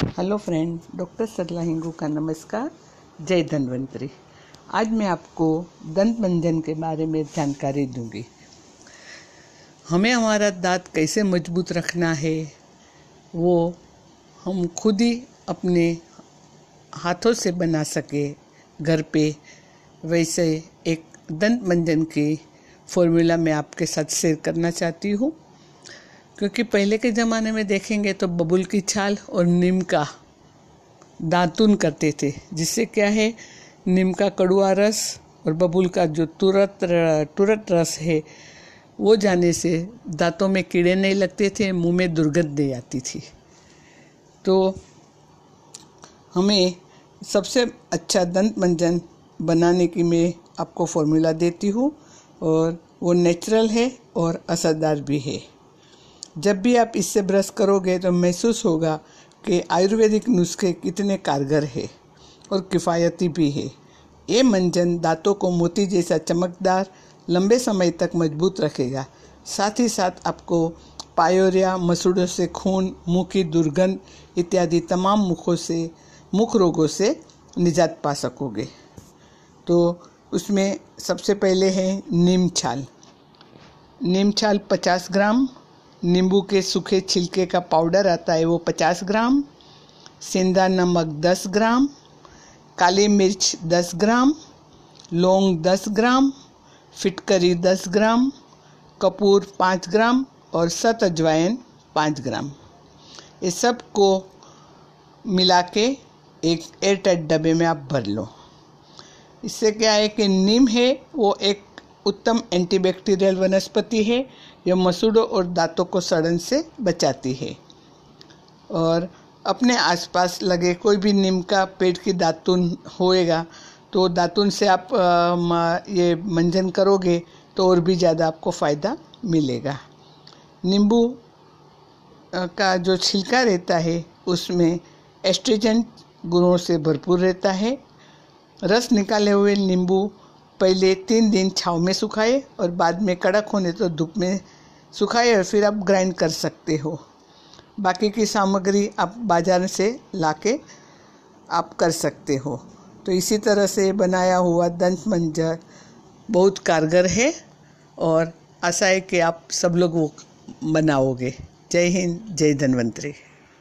Hello friend doctor Sarala Hingu का नमस्कार। जय धन्वंतरी। आज मैं आपको दंत मंजन के बारे में जानकारी दूँगी। हमें हमारा दांत कैसे मज़बूत रखना है, वो हम खुद ही अपने हाथों से बना सके। घर पे वैसे एक दंत मंजन की फॉर्मूला मैं आपके साथ शेयर करना चाहती हूँ। क्योंकि पहले के ज़माने में देखेंगे तो बबुल की छाल और नीम का दातुन करते थे, जिससे क्या है, नीम का कड़ुआ रस और बबुल का जो तुरत तुरत रस है, वो जाने से दांतों में कीड़े नहीं लगते थे, मुँह में दुर्गंध नहीं आती थी। तो हमें सबसे अच्छा दंत मंजन बनाने की मैं आपको फॉर्मूला देती हूँ और वो नेचुरल है और असरदार भी है। जब भी आप इससे ब्रश करोगे तो महसूस होगा कि आयुर्वेदिक नुस्खे कितने कारगर है और किफ़ायती भी है। ये मंजन दांतों को मोती जैसा चमकदार, लंबे समय तक मज़बूत रखेगा। साथ ही साथ आपको पायोरिया, मसूड़ों से खून, मुँह की दुर्गंध इत्यादि तमाम मुखों से, मुख रोगों से निजात पा सकोगे। तो उसमें सबसे पहले है नीम छाल। नीम छाल 50 ग्राम नींबू के सूखे छिलके का पाउडर आता है वो पचास ग्राम, सेंधा नमक दस ग्राम, काली मिर्च दस ग्राम, लौंग दस ग्राम, फिटकरी दस ग्राम, कपूर पाँच ग्राम और सत अजवाइन पाँच ग्राम। ये सबको मिला के एक एयरटाइट डब्बे में आप भर लो। इससे क्या है कि नीम है, वो एक उत्तम एंटीबैक्टीरियल वनस्पति है, यह मसूड़ों और दांतों को सड़न से बचाती है। और अपने आसपास लगे कोई भी नीम का पेट की दातुन होएगा तो दातुन से आप ये मंजन करोगे तो और भी ज़्यादा आपको फ़ायदा मिलेगा। नींबू का जो छिलका रहता है, उसमें एस्ट्रीजेंट गुणों से भरपूर रहता है। रस निकाले हुए नींबू पहले तीन दिन छाव में सुखाए और बाद में कड़क होने तो धूप में सुखाए और फिर आप ग्राइंड कर सकते हो। बाकी की सामग्री आप बाज़ार से लाके आप कर सकते हो। तो इसी तरह से बनाया हुआ दंत मंजर बहुत कारगर है और आशा है कि आप सब लोग वो बनाओगे। जय हिंद, जय धन्वंतरी।